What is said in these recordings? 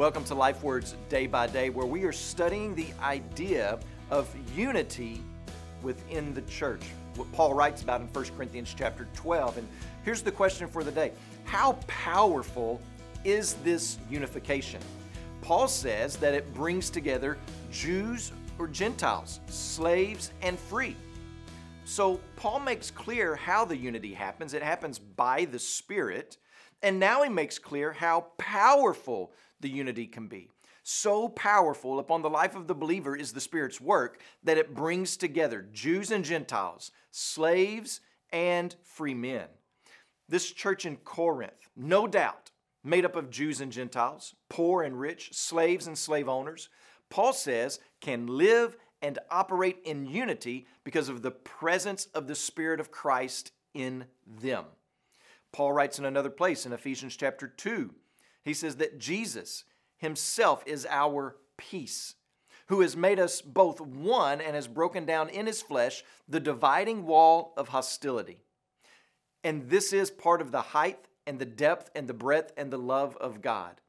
Welcome to Life Words Day by Day, where we are studying the idea of unity within the church. What Paul writes about in 1 Corinthians chapter 12. And here's the question for the day How powerful is this unification? Paul says that it brings together Jews or Gentiles, slaves and free. So Paul makes clear how the unity happens. It happens by the Spirit. And now he makes clear how powerful the unity can be. So powerful upon the life of the believer is the Spirit's work that it brings together Jews and Gentiles, slaves and free men. This church in Corinth, no doubt, made up of Jews and Gentiles, poor and rich, slaves and slave owners, Paul says can live and operate in unity because of the presence of the Spirit of Christ in them. Paul writes in another place in Ephesians chapter 2, he says that Jesus himself is our peace, who has made us both one and has broken down in his flesh the dividing wall of hostility. And this is part of the height and the depth and the breadth and the love of God.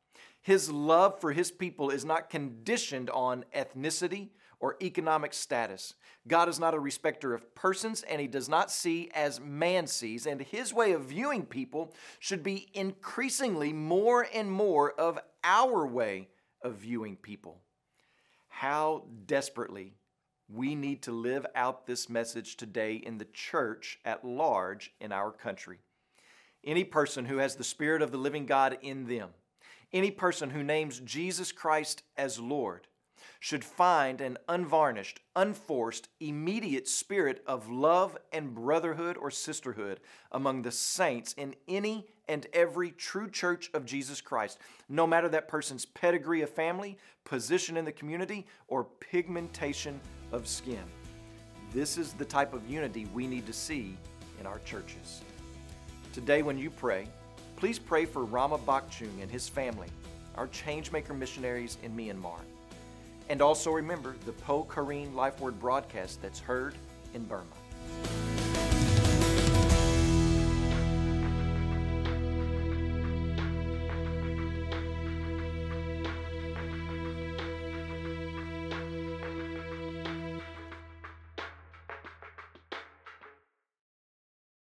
His love for his people is not conditioned on ethnicity or economic status. God is not a respecter of persons, and He does not see as man sees. And His way of viewing people should be increasingly more and more of our way of viewing people. How desperately we need to live out this message today in the church at large in our country. Any person who has the Spirit of the living God in them, any person who names Jesus Christ as Lord, should find an unvarnished, unforced, immediate spirit of love and brotherhood or sisterhood among the saints in any and every true church of Jesus Christ, no matter that person's pedigree of family, position in the community, or pigmentation of skin. This is the type of unity we need to see in our churches. Today, when you pray, please pray for Rama Bakchung and his family, our changemaker missionaries in Myanmar. And also remember the Pwo Karen Life Word broadcast that's heard in Burma.